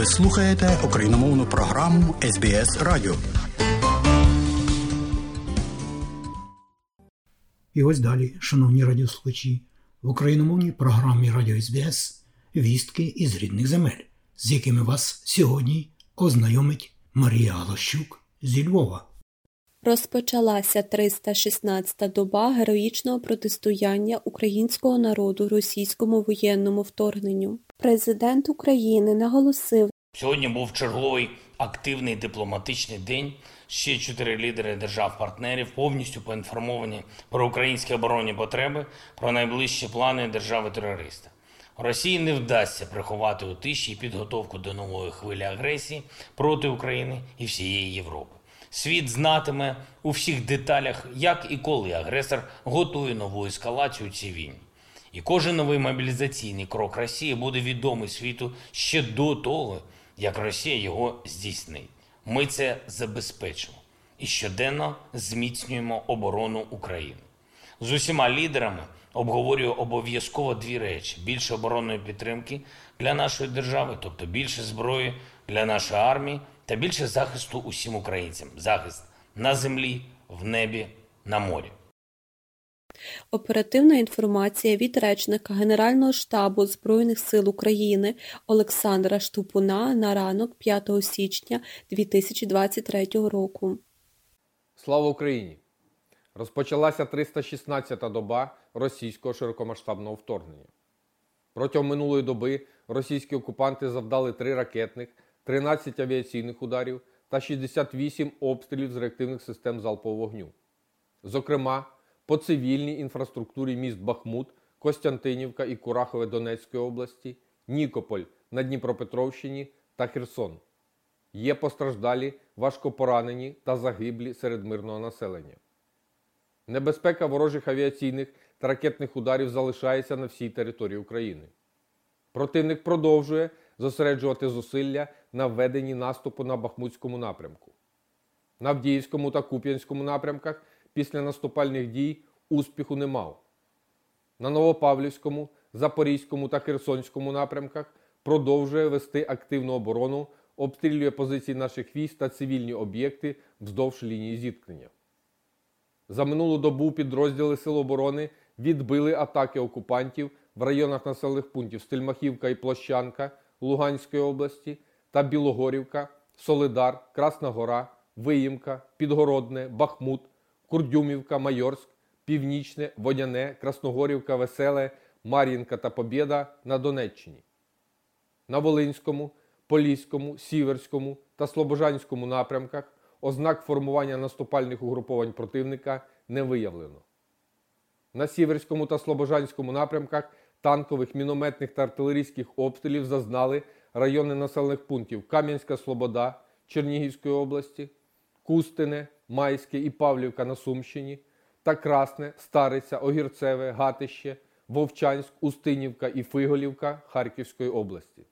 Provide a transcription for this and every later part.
Ви слухаєте україномовну програму СБС Радіо. І ось далі, шановні радіослухачі, в україномовній програмі Радіо СБС вістки із рідних земель, з якими вас сьогодні ознайомить Марія Галощук зі Львова. Розпочалася 316-та доба героїчного протистояння українського народу російському воєнному вторгненню. Президент України наголосив, Сьогодні був черговий активний дипломатичний день. Ще чотири лідери держав-партнерів повністю поінформовані про українські оборонні потреби, про найближчі плани держави-терориста. Росії не вдасться приховати у тиші підготовку до нової хвилі агресії проти України і всієї Європи. Світ знатиме у всіх деталях, як і коли агресор готує нову ескалацію цій війні. І кожен новий мобілізаційний крок Росії буде відомий світу ще до того, як Росія його здійснить. Ми це забезпечимо і щоденно зміцнюємо оборону України. З усіма лідерами обговорюю обов'язково дві речі: більше оборонної підтримки для нашої держави, тобто більше зброї для нашої армії, та більше захисту усім українцям. Захист на землі, в небі, на морі. Оперативна інформація від речника Генерального штабу Збройних сил України Олександра Штупуна на ранок 5 січня 2023 року. Слава Україні! Розпочалася 316-та доба російського широкомасштабного вторгнення. Протягом минулої доби російські окупанти завдали 3 ракетних, 13 авіаційних ударів та 68 обстрілів з реактивних систем залпового вогню. Зокрема, по цивільній інфраструктурі міст Бахмут, Костянтинівка і Курахове Донецької області, Нікополь на Дніпропетровщині та Херсон. Є постраждалі, важкопоранені та загиблі серед мирного населення. Небезпека ворожих авіаційних та ракетних ударів залишається на всій території України. Противник продовжує зосереджувати зусилля на введенні наступу на Бахмутському напрямку. На Авдіївському та Куп'янському напрямках після наступальних дій успіху не мав. На Новопавлівському, Запорізькому та Херсонському напрямках продовжує вести активну оборону, обстрілює позиції наших військ та цивільні об'єкти вздовж лінії зіткнення. За минулу добу підрозділи Сил оборони відбили атаки окупантів в районах населених пунктів Стельмахівка і Площанка Луганської області та Білогорівка, Солидар, Красна Гора, Виїмка, Підгородне, Бахмут, Курдюмівка, Майорськ, Північне, Водяне, Красногорівка, Веселе, Мар'їнка та Побєда на Донеччині. На Волинському, Поліському, Сіверському та Слобожанському напрямках ознак формування наступальних угруповань противника не виявлено. На Сіверському та Слобожанському напрямках танкових, мінометних та артилерійських обстрілів зазнали райони населених пунктів Кам'янська Слобода Чернігівської області, Кустине, Майське і Павлівка на Сумщині та Красне, Стариця, Огірцеве, Гатище, Вовчанськ, Устинівка і Фиголівка Харківської області.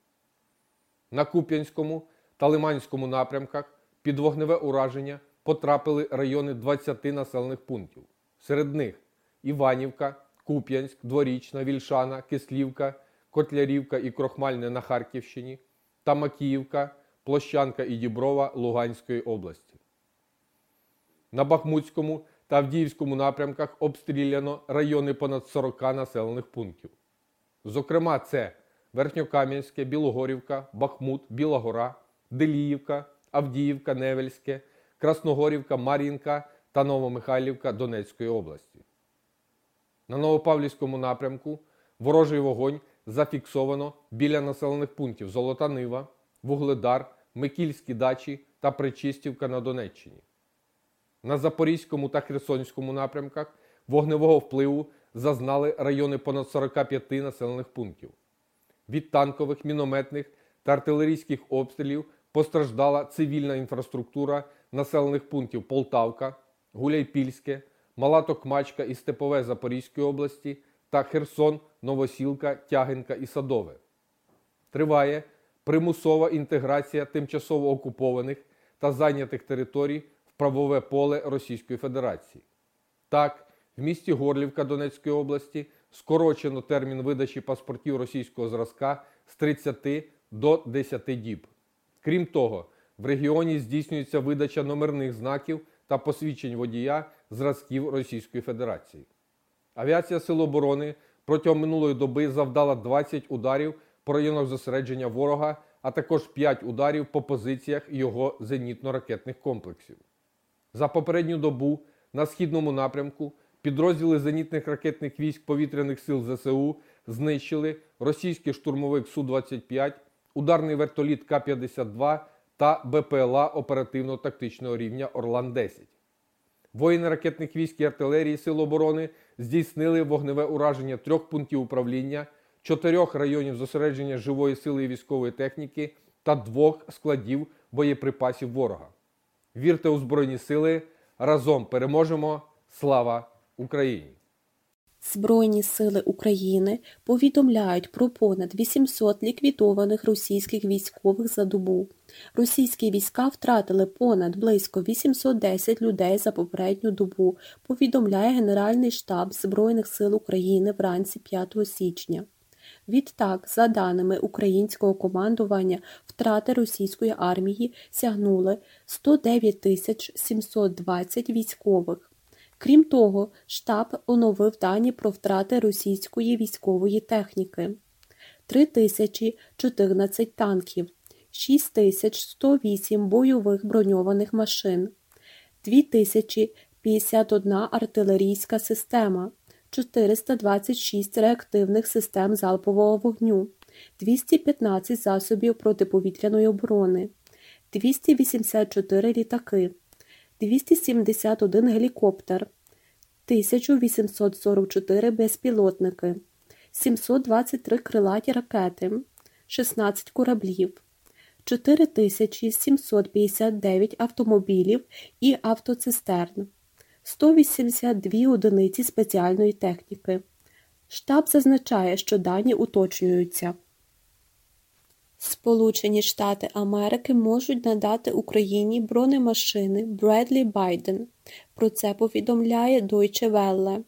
На Куп'янському та Лиманському напрямках під вогневе ураження потрапили райони 20 населених пунктів. Серед них Іванівка, Куп'янськ, Дворічна, Вільшана, Кислівка, Котлярівка і Крохмальне на Харківщині та Макіївка, Площанка і Діброва Луганської області. На Бахмутському та Авдіївському напрямках обстріляно райони понад 40 населених пунктів. Зокрема, це Верхньокам'янське, Білогорівка, Бахмут, Біла Гора, Деліївка, Авдіївка, Невельське, Красногорівка, Мар'їнка та Новомихайлівка Донецької області. На Новопавлівському напрямку ворожий вогонь зафіксовано біля населених пунктів Золота Нива, Вугледар, Микільські дачі та Причистівка на Донеччині. На Запорізькому та Херсонському напрямках вогневого впливу зазнали райони понад 45 населених пунктів. Від танкових, мінометних та артилерійських обстрілів постраждала цивільна інфраструктура населених пунктів Полтавка, Гуляйпільське, Мала Токмачка і Степове Запорізької області та Херсон, Новосілка, Тягинка і Садове. Триває примусова інтеграція тимчасово окупованих та зайнятих територій правове поле Російської Федерації. Так, в місті Горлівка Донецької області скорочено термін видачі паспортів російського зразка з 30 до 10 діб. Крім того, в регіоні здійснюється видача номерних знаків та посвідчень водія зразків Російської Федерації. Авіація Сил оборони протягом минулої доби завдала 20 ударів по районах зосередження ворога, а також 5 ударів по позиціях його зенітно-ракетних комплексів. За попередню добу на східному напрямку підрозділи зенітних ракетних військ повітряних сил ЗСУ знищили російський штурмовик Су-25, ударний вертоліт К-52 та БПЛА оперативно-тактичного рівня Орлан-10. Воїни ракетних військ і артилерії Сил оборони здійснили вогневе ураження трьох пунктів управління, чотирьох районів зосередження живої сили і військової техніки та двох складів боєприпасів ворога. Вірте у Збройні Сили! Разом переможемо! Слава Україні! Збройні сили України повідомляють про понад 800 ліквідованих російських військових за добу. Російські війська втратили понад близько 810 людей за попередню добу, повідомляє Генеральний штаб Збройних сил України вранці 5 січня. Відтак, за даними українського командування, втрати російської армії сягнули 109 тисяч 720 військових. Крім того, штаб оновив дані про втрати російської військової техніки: 3014 танків, 6108 бойових броньованих машин, 2051 артилерійська система, 426 реактивних систем залпового вогню, 215 засобів протиповітряної оборони, 284 літаки. 271 гелікоптер, 1844 безпілотники, 723 крилаті ракети, 16 кораблів, 4759 автомобілів і автоцистерн, 182 одиниці спеціальної техніки. Штаб зазначає, що дані уточнюються. Сполучені Штати Америки можуть надати Україні бронемашини Бредлі Байден. Про це повідомляє Deutsche Welle.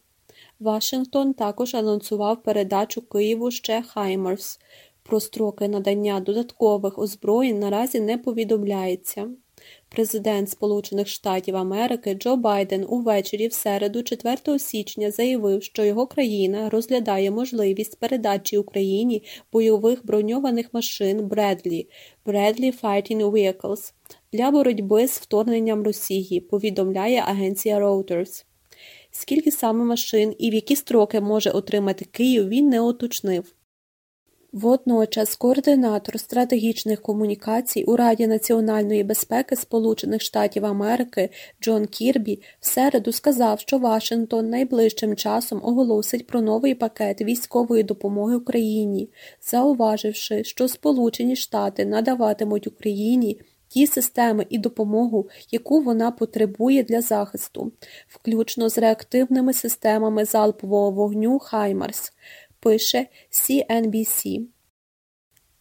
Вашингтон також анонсував передачу Києву ще Хаймерс. Про строки надання додаткових озброєнь наразі не повідомляється. Президент Сполучених Штатів Америки Джо Байден увечері в середу, 4 січня, заявив, що його країна розглядає можливість передачі Україні бойових броньованих машин Бредлі Bradley Fighting Vehicles для боротьби з вторгненням Росії, повідомляє агенція Reuters. Скільки саме машин і в які строки може отримати Київ, він не уточнив. Водночас координатор стратегічних комунікацій у Раді національної безпеки Сполучених Штатів Америки Джон Кірбі в середу сказав, що Вашингтон найближчим часом оголосить про новий пакет військової допомоги Україні, зауваживши, що Сполучені Штати надаватимуть Україні ті системи і допомогу, яку вона потребує для захисту, включно з реактивними системами залпового вогню Хаймарс пише CNBC.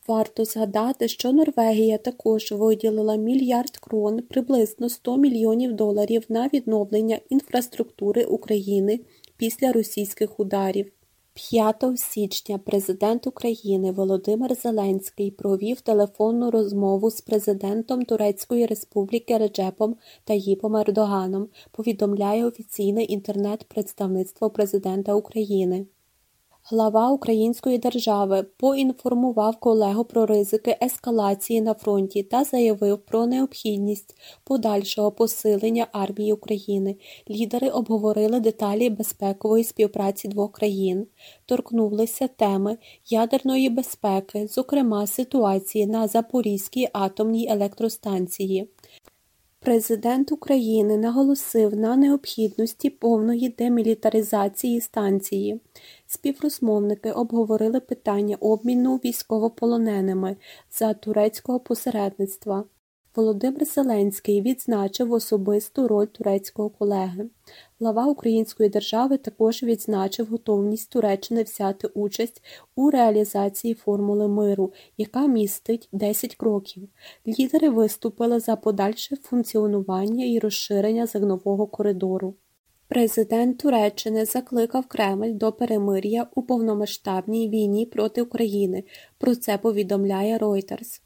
Варто згадати, що Норвегія також виділила мільярд крон, приблизно 100 мільйонів доларів на відновлення інфраструктури України після російських ударів. 5 січня президент України Володимир Зеленський провів телефонну розмову з президентом Турецької Республіки Реджепом Таїпом Ердоганом, повідомляє офіційне інтернет-представництво президента України. Глава Української держави поінформував колегу про ризики ескалації на фронті та заявив про необхідність подальшого посилення армії України. Лідери обговорили деталі безпекової співпраці двох країн, торкнулися теми ядерної безпеки, зокрема ситуації на Запорізькій атомній електростанції. Президент України наголосив на необхідності повної демілітаризації станції. Співрозмовники обговорили питання обміну військовополоненими за турецького посередництва. Володимир Зеленський відзначив особисту роль турецького колеги. Глава Української держави також відзначив готовність Туреччини взяти участь у реалізації формули миру, яка містить 10 кроків. Лідери виступили за подальше функціонування і розширення зернового коридору. Президент Туреччини закликав Кремль до перемир'я у повномасштабній війні проти України. Про це повідомляє Reuters.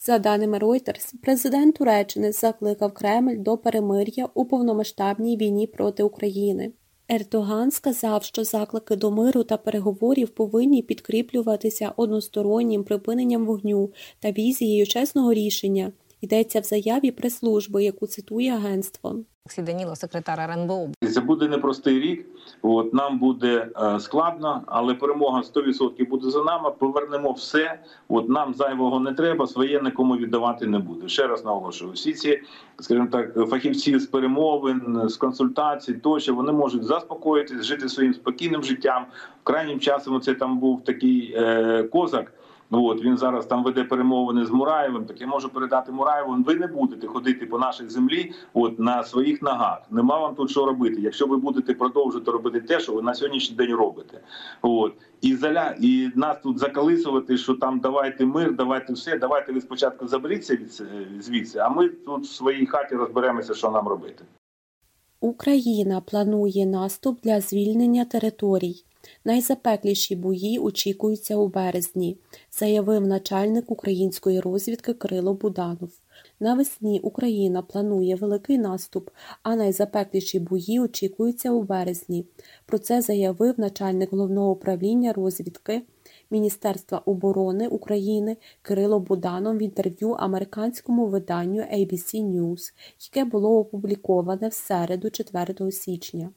За даними Reuters, президент Туреччини закликав Кремль до перемир'я у повномасштабній війні проти України. Ердоган сказав, що заклики до миру та переговорів повинні підкріплюватися одностороннім припиненням вогню та візією чесного рішення. Йдеться в заяві прес-служби, яку цитує агентство. Олексій Данілов, секретар РНБО. Це буде непростий рік. От нам буде е, складно, але перемога 100% буде за нами. Повернемо все. От нам зайвого не треба, своє нікому віддавати не буде. Ще раз наголошую, всі ці, скажімо так, фахівці з перемовин, з консультацій, тощо вони можуть заспокоїтись, жити своїм спокійним життям. Крайнім часом це там був такий е, козак. От він зараз там веде перемовини з Мураєвим. Так я можу передати Мураєву. Ви не будете ходити по нашій землі, от на своїх ногах. Нема вам тут що робити. Якщо ви будете продовжувати робити те, що ви на сьогоднішній день робите, от і заля і нас тут закалисувати, що там давайте мир, давайте все, давайте ви спочатку заберіться від звідси. А ми тут в своїй хаті розберемося, що нам робити. Україна планує наступ для звільнення територій. Найзапекліші бої очікуються у березні, заявив начальник української розвідки Кирило Буданов. Навесні Україна планує великий наступ, а найзапекліші бої очікуються у березні. Про це заявив начальник головного управління розвідки Міністерства оборони України Кирило Буданов в інтерв'ю американському виданню ABC News, яке було опубліковане в середу 4 січня.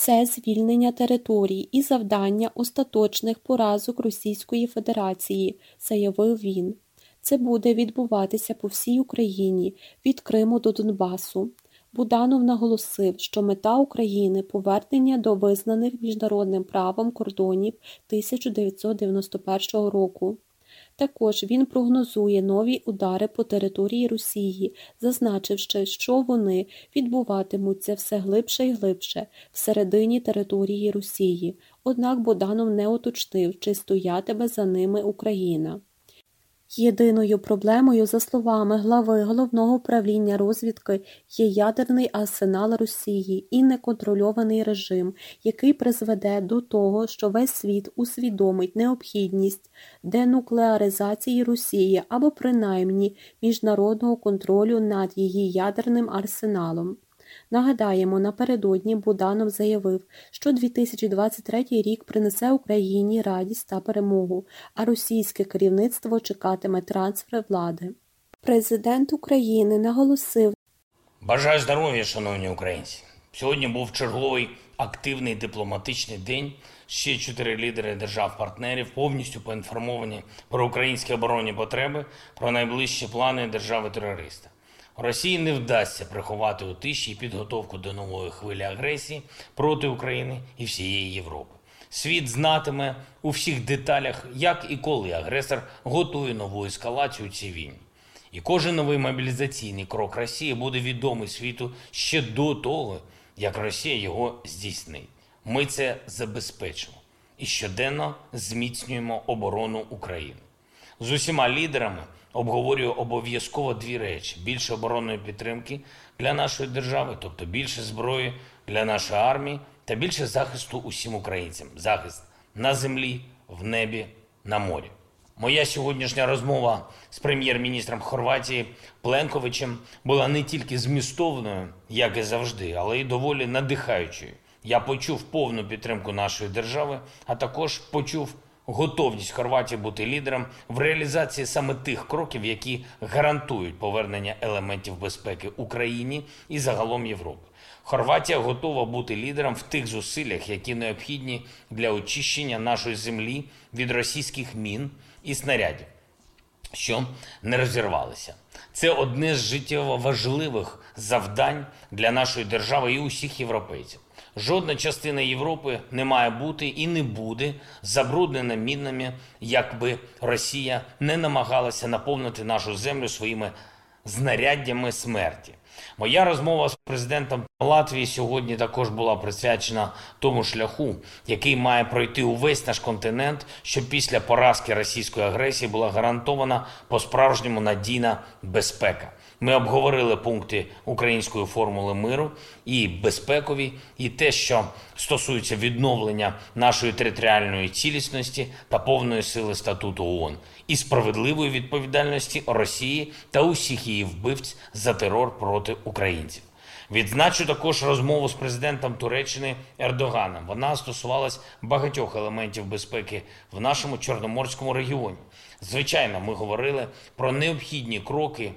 Це звільнення територій і завдання остаточних поразок Російської Федерації, заявив він. Це буде відбуватися по всій Україні від Криму до Донбасу. Буданов наголосив, що мета України повернення до визнаних міжнародним правом кордонів 1991 року. Також він прогнозує нові удари по території Росії, зазначивши, що вони відбуватимуться все глибше і глибше всередині території Росії. Однак Боданов не уточнив, чи стоятиме за ними Україна. Єдиною проблемою, за словами глави головного управління розвідки, є ядерний арсенал Росії і неконтрольований режим, який призведе до того, що весь світ усвідомить необхідність денуклеаризації Росії або принаймні міжнародного контролю над її ядерним арсеналом. Нагадаємо, напередодні Буданов заявив, що 2023 рік принесе Україні радість та перемогу, а російське керівництво чекатиме трансфер влади. Президент України наголосив Бажаю здоров'я, шановні українці. Сьогодні був черговий активний дипломатичний день. Ще чотири лідери держав-партнерів повністю поінформовані про українські оборонні потреби, про найближчі плани держави-терориста. Росії не вдасться приховати у тиші підготовку до нової хвилі агресії проти України і всієї Європи. Світ знатиме у всіх деталях, як і коли агресор готує нову ескалацію цій війні. І кожен новий мобілізаційний крок Росії буде відомий світу ще до того, як Росія його здійснить. Ми це забезпечимо і щоденно зміцнюємо оборону України з усіма лідерами обговорюю обов'язково дві речі: більше оборонної підтримки для нашої держави, тобто більше зброї для нашої армії, та більше захисту усім українцям. Захист на землі, в небі, на морі. Моя сьогоднішня розмова з прем'єр-міністром Хорватії Пленковичем була не тільки змістовною, як і завжди, але й доволі надихаючою. Я почув повну підтримку нашої держави, а також почув готовність Хорватії бути лідером в реалізації саме тих кроків, які гарантують повернення елементів безпеки Україні і загалом Європи. Хорватія готова бути лідером в тих зусиллях, які необхідні для очищення нашої землі від російських мін і снарядів, що не розірвалися. Це одне з життєво важливих завдань для нашої держави і усіх європейців. Жодна частина Європи не має бути і не буде забруднена мінами, якби Росія не намагалася наповнити нашу землю своїми знаряддями смерті. Моя розмова з президентом Латвії сьогодні також була присвячена тому шляху, який має пройти увесь наш континент, щоб після поразки російської агресії була гарантована по справжньому надійна безпека. Ми обговорили пункти української формули миру і безпекові, і те, що стосується відновлення нашої територіальної цілісності та повної сили статуту ООН і справедливої відповідальності Росії та усіх її вбивць за терор проти українців. Відзначу також розмову з президентом Туреччини Ердоганом. Вона стосувалась багатьох елементів безпеки в нашому чорноморському регіоні. Звичайно, ми говорили про необхідні кроки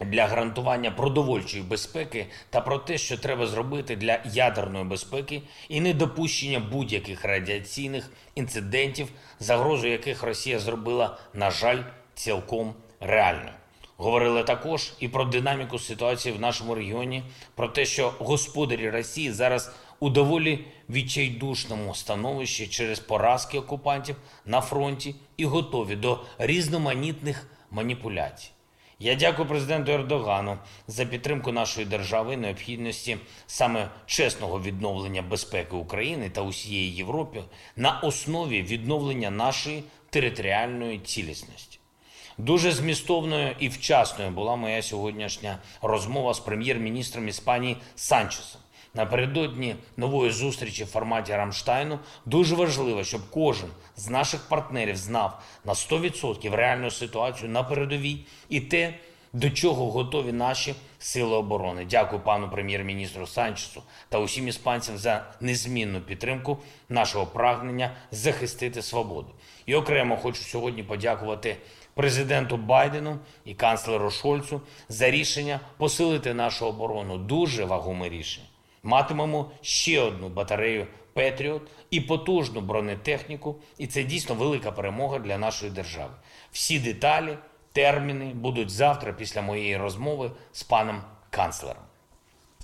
для гарантування продовольчої безпеки та про те, що треба зробити для ядерної безпеки і недопущення будь-яких радіаційних інцидентів, загрозу яких Росія зробила, на жаль, цілком реальною. Говорили також і про динаміку ситуації в нашому регіоні, про те, що господарі Росії зараз у доволі відчайдушному становищі через поразки окупантів на фронті і готові до різноманітних маніпуляцій. Я дякую президенту Ердогану за підтримку нашої держави і необхідності саме чесного відновлення безпеки України та усієї Європи на основі відновлення нашої територіальної цілісності. Дуже змістовною і вчасною була моя сьогоднішня розмова з прем'єр-міністром Іспанії Санчесом. Напередодні нової зустрічі в форматі Рамштайну дуже важливо, щоб кожен з наших партнерів знав на 100% реальну ситуацію на передовій і те, до чого готові наші сили оборони. Дякую пану прем'єр-міністру Санчесу та усім іспанцям за незмінну підтримку нашого прагнення захистити свободу. І окремо хочу сьогодні подякувати президенту Байдену і канцлеру Шольцу за рішення посилити нашу оборону. Дуже вагоме рішення. Матимемо ще одну батарею Петріот і потужну бронетехніку, і це дійсно велика перемога для нашої держави. Всі деталі, терміни будуть завтра після моєї розмови з паном канцлером.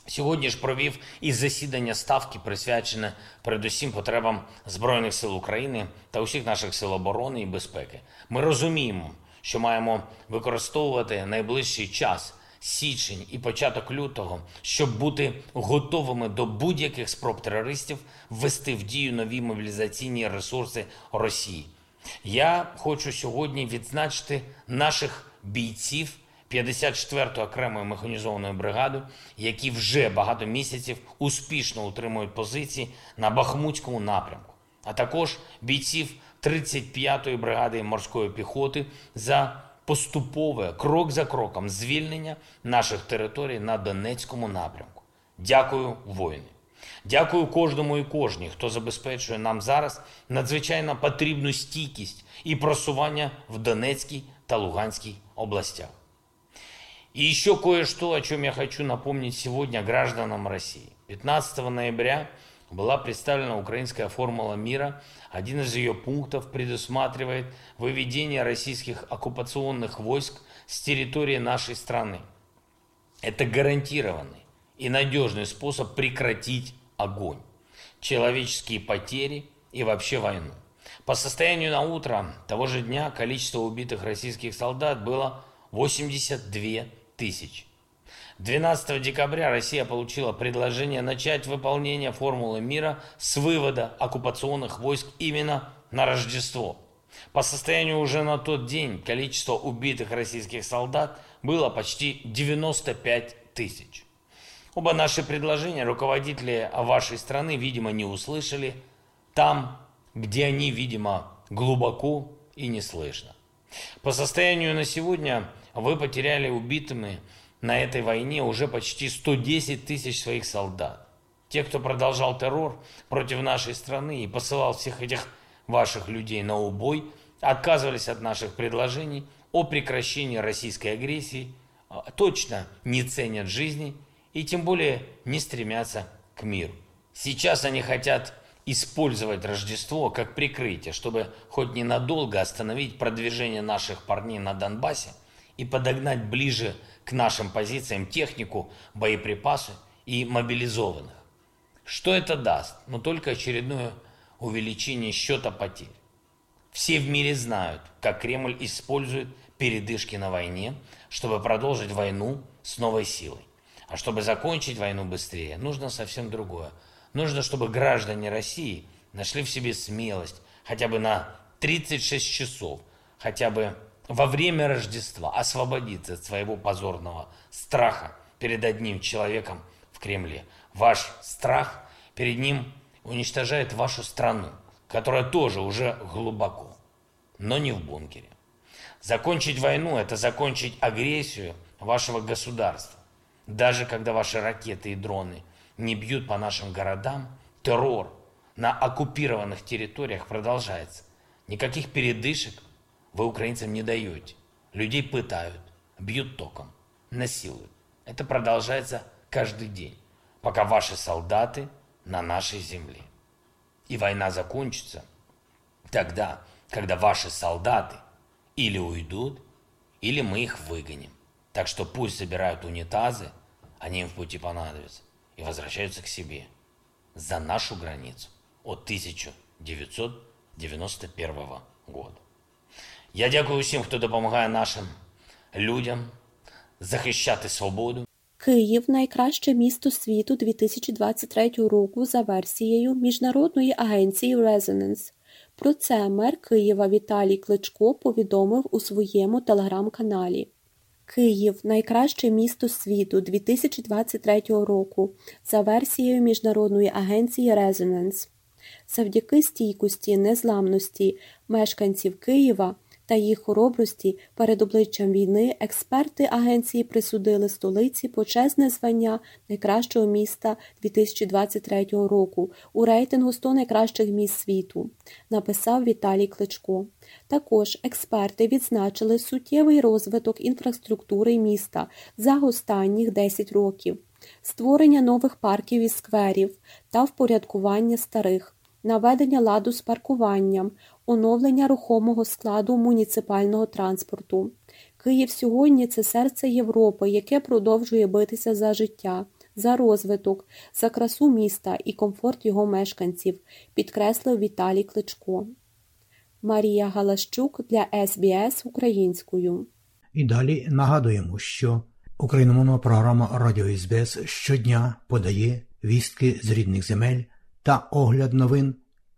Сьогодні ж провів і засідання ставки, присвячене передусім потребам Збройних сил України та усіх наших сил оборони і безпеки. Ми розуміємо, що маємо використовувати найближчий час січень і початок лютого, щоб бути готовими до будь-яких спроб терористів ввести в дію нові мобілізаційні ресурси Росії. Я хочу сьогодні відзначити наших бійців 54-ї окремої механізованої бригади, які вже багато місяців успішно утримують позиції на Бахмутському напрямку, а також бійців 35-ї бригади морської піхоти за поступове крок за кроком звільнення наших територій на Донецькому напрямку. Дякую, воїни. Дякую кожному і кожній, хто забезпечує нам зараз надзвичайно потрібну стійкість і просування в Донецькій та Луганській областях. И еще кое-что, о чем я хочу напомнить сегодня гражданам России. 15 ноября была представлена украинская формула мира. Один из ее пунктов предусматривает выведение российских оккупационных войск с территории нашей страны. Это гарантированный и надежный способ прекратить огонь, человеческие потери и вообще войну. По состоянию на утро того же дня количество убитых российских солдат было 82 тысячи. 12 декабря Россия получила предложение начать выполнение формулы мира с вывода оккупационных войск именно на Рождество. По состоянию уже на тот день количество убитых российских солдат было почти 95 тысяч. Оба наши предложения руководители вашей страны, видимо, не услышали там, где они, видимо, глубоко и не слышно. По состоянию на сегодня вы потеряли убитыми на этой войне уже почти 110 тысяч своих солдат. Те, кто продолжал террор против нашей страны и посылал всех этих ваших людей на убой, отказывались от наших предложений о прекращении российской агрессии, а, точно не ценят жизни и тем более не стремятся к миру. Сейчас они хотят использовать Рождество как прикрытие, чтобы хоть ненадолго остановить продвижение наших парней на Донбассе и подогнать ближе к нашим позициям технику, боеприпасы и мобилизованных. Что это даст? Ну только очередное увеличение счета потерь. Все в мире знают, как Кремль использует передышки на войне, чтобы продолжить войну с новой силой. А чтобы закончить войну быстрее, нужно совсем другое. Нужно, чтобы граждане России нашли в себе смелость хотя бы на 36 часов, хотя бы во время Рождества освободиться от своего позорного страха перед одним человеком в Кремле. Ваш страх перед ним уничтожает вашу страну, которая тоже уже глубоко, но не в бункере. Закончить войну – это закончить агрессию вашего государства. Даже когда ваши ракеты и дроны не бьют по нашим городам, террор на оккупированных территориях продолжается. Никаких передышек вы украинцам не даете. Людей пытают, бьют током, насилуют. Это продолжается каждый день, пока ваши солдаты на нашей земле. И война закончится тогда, когда ваши солдаты или уйдут, или мы их выгоним. Так что пусть забирают унитазы, они им в пути понадобятся, и возвращаются к себе за нашу границу от 1991 года. Я дякую всім, хто допомагає нашим людям захищати свободу. Київ найкраще місто світу 2023 року за версією Міжнародної агенції Resonance. Про це мер Києва Віталій Кличко повідомив у своєму телеграм-каналі. Київ найкраще місто світу 2023 року за версією Міжнародної агенції Resonance. Завдяки стійкості, незламності мешканців Києва та їх хоробрості перед обличчям війни експерти агенції присудили столиці почесне звання найкращого міста 2023 року у рейтингу 100 найкращих міст світу, написав Віталій Кличко. Також експерти відзначили суттєвий розвиток інфраструктури міста за останніх 10 років, створення нових парків і скверів та впорядкування старих наведення ладу з паркуванням, оновлення рухомого складу муніципального транспорту. Київ сьогодні це серце Європи, яке продовжує битися за життя, за розвиток, за красу міста і комфорт його мешканців, підкреслив Віталій Кличко. Марія Галащук для СБС українською. І далі нагадуємо, що україномовна програма Радіо СБС щодня подає вістки з рідних земель та огляд новин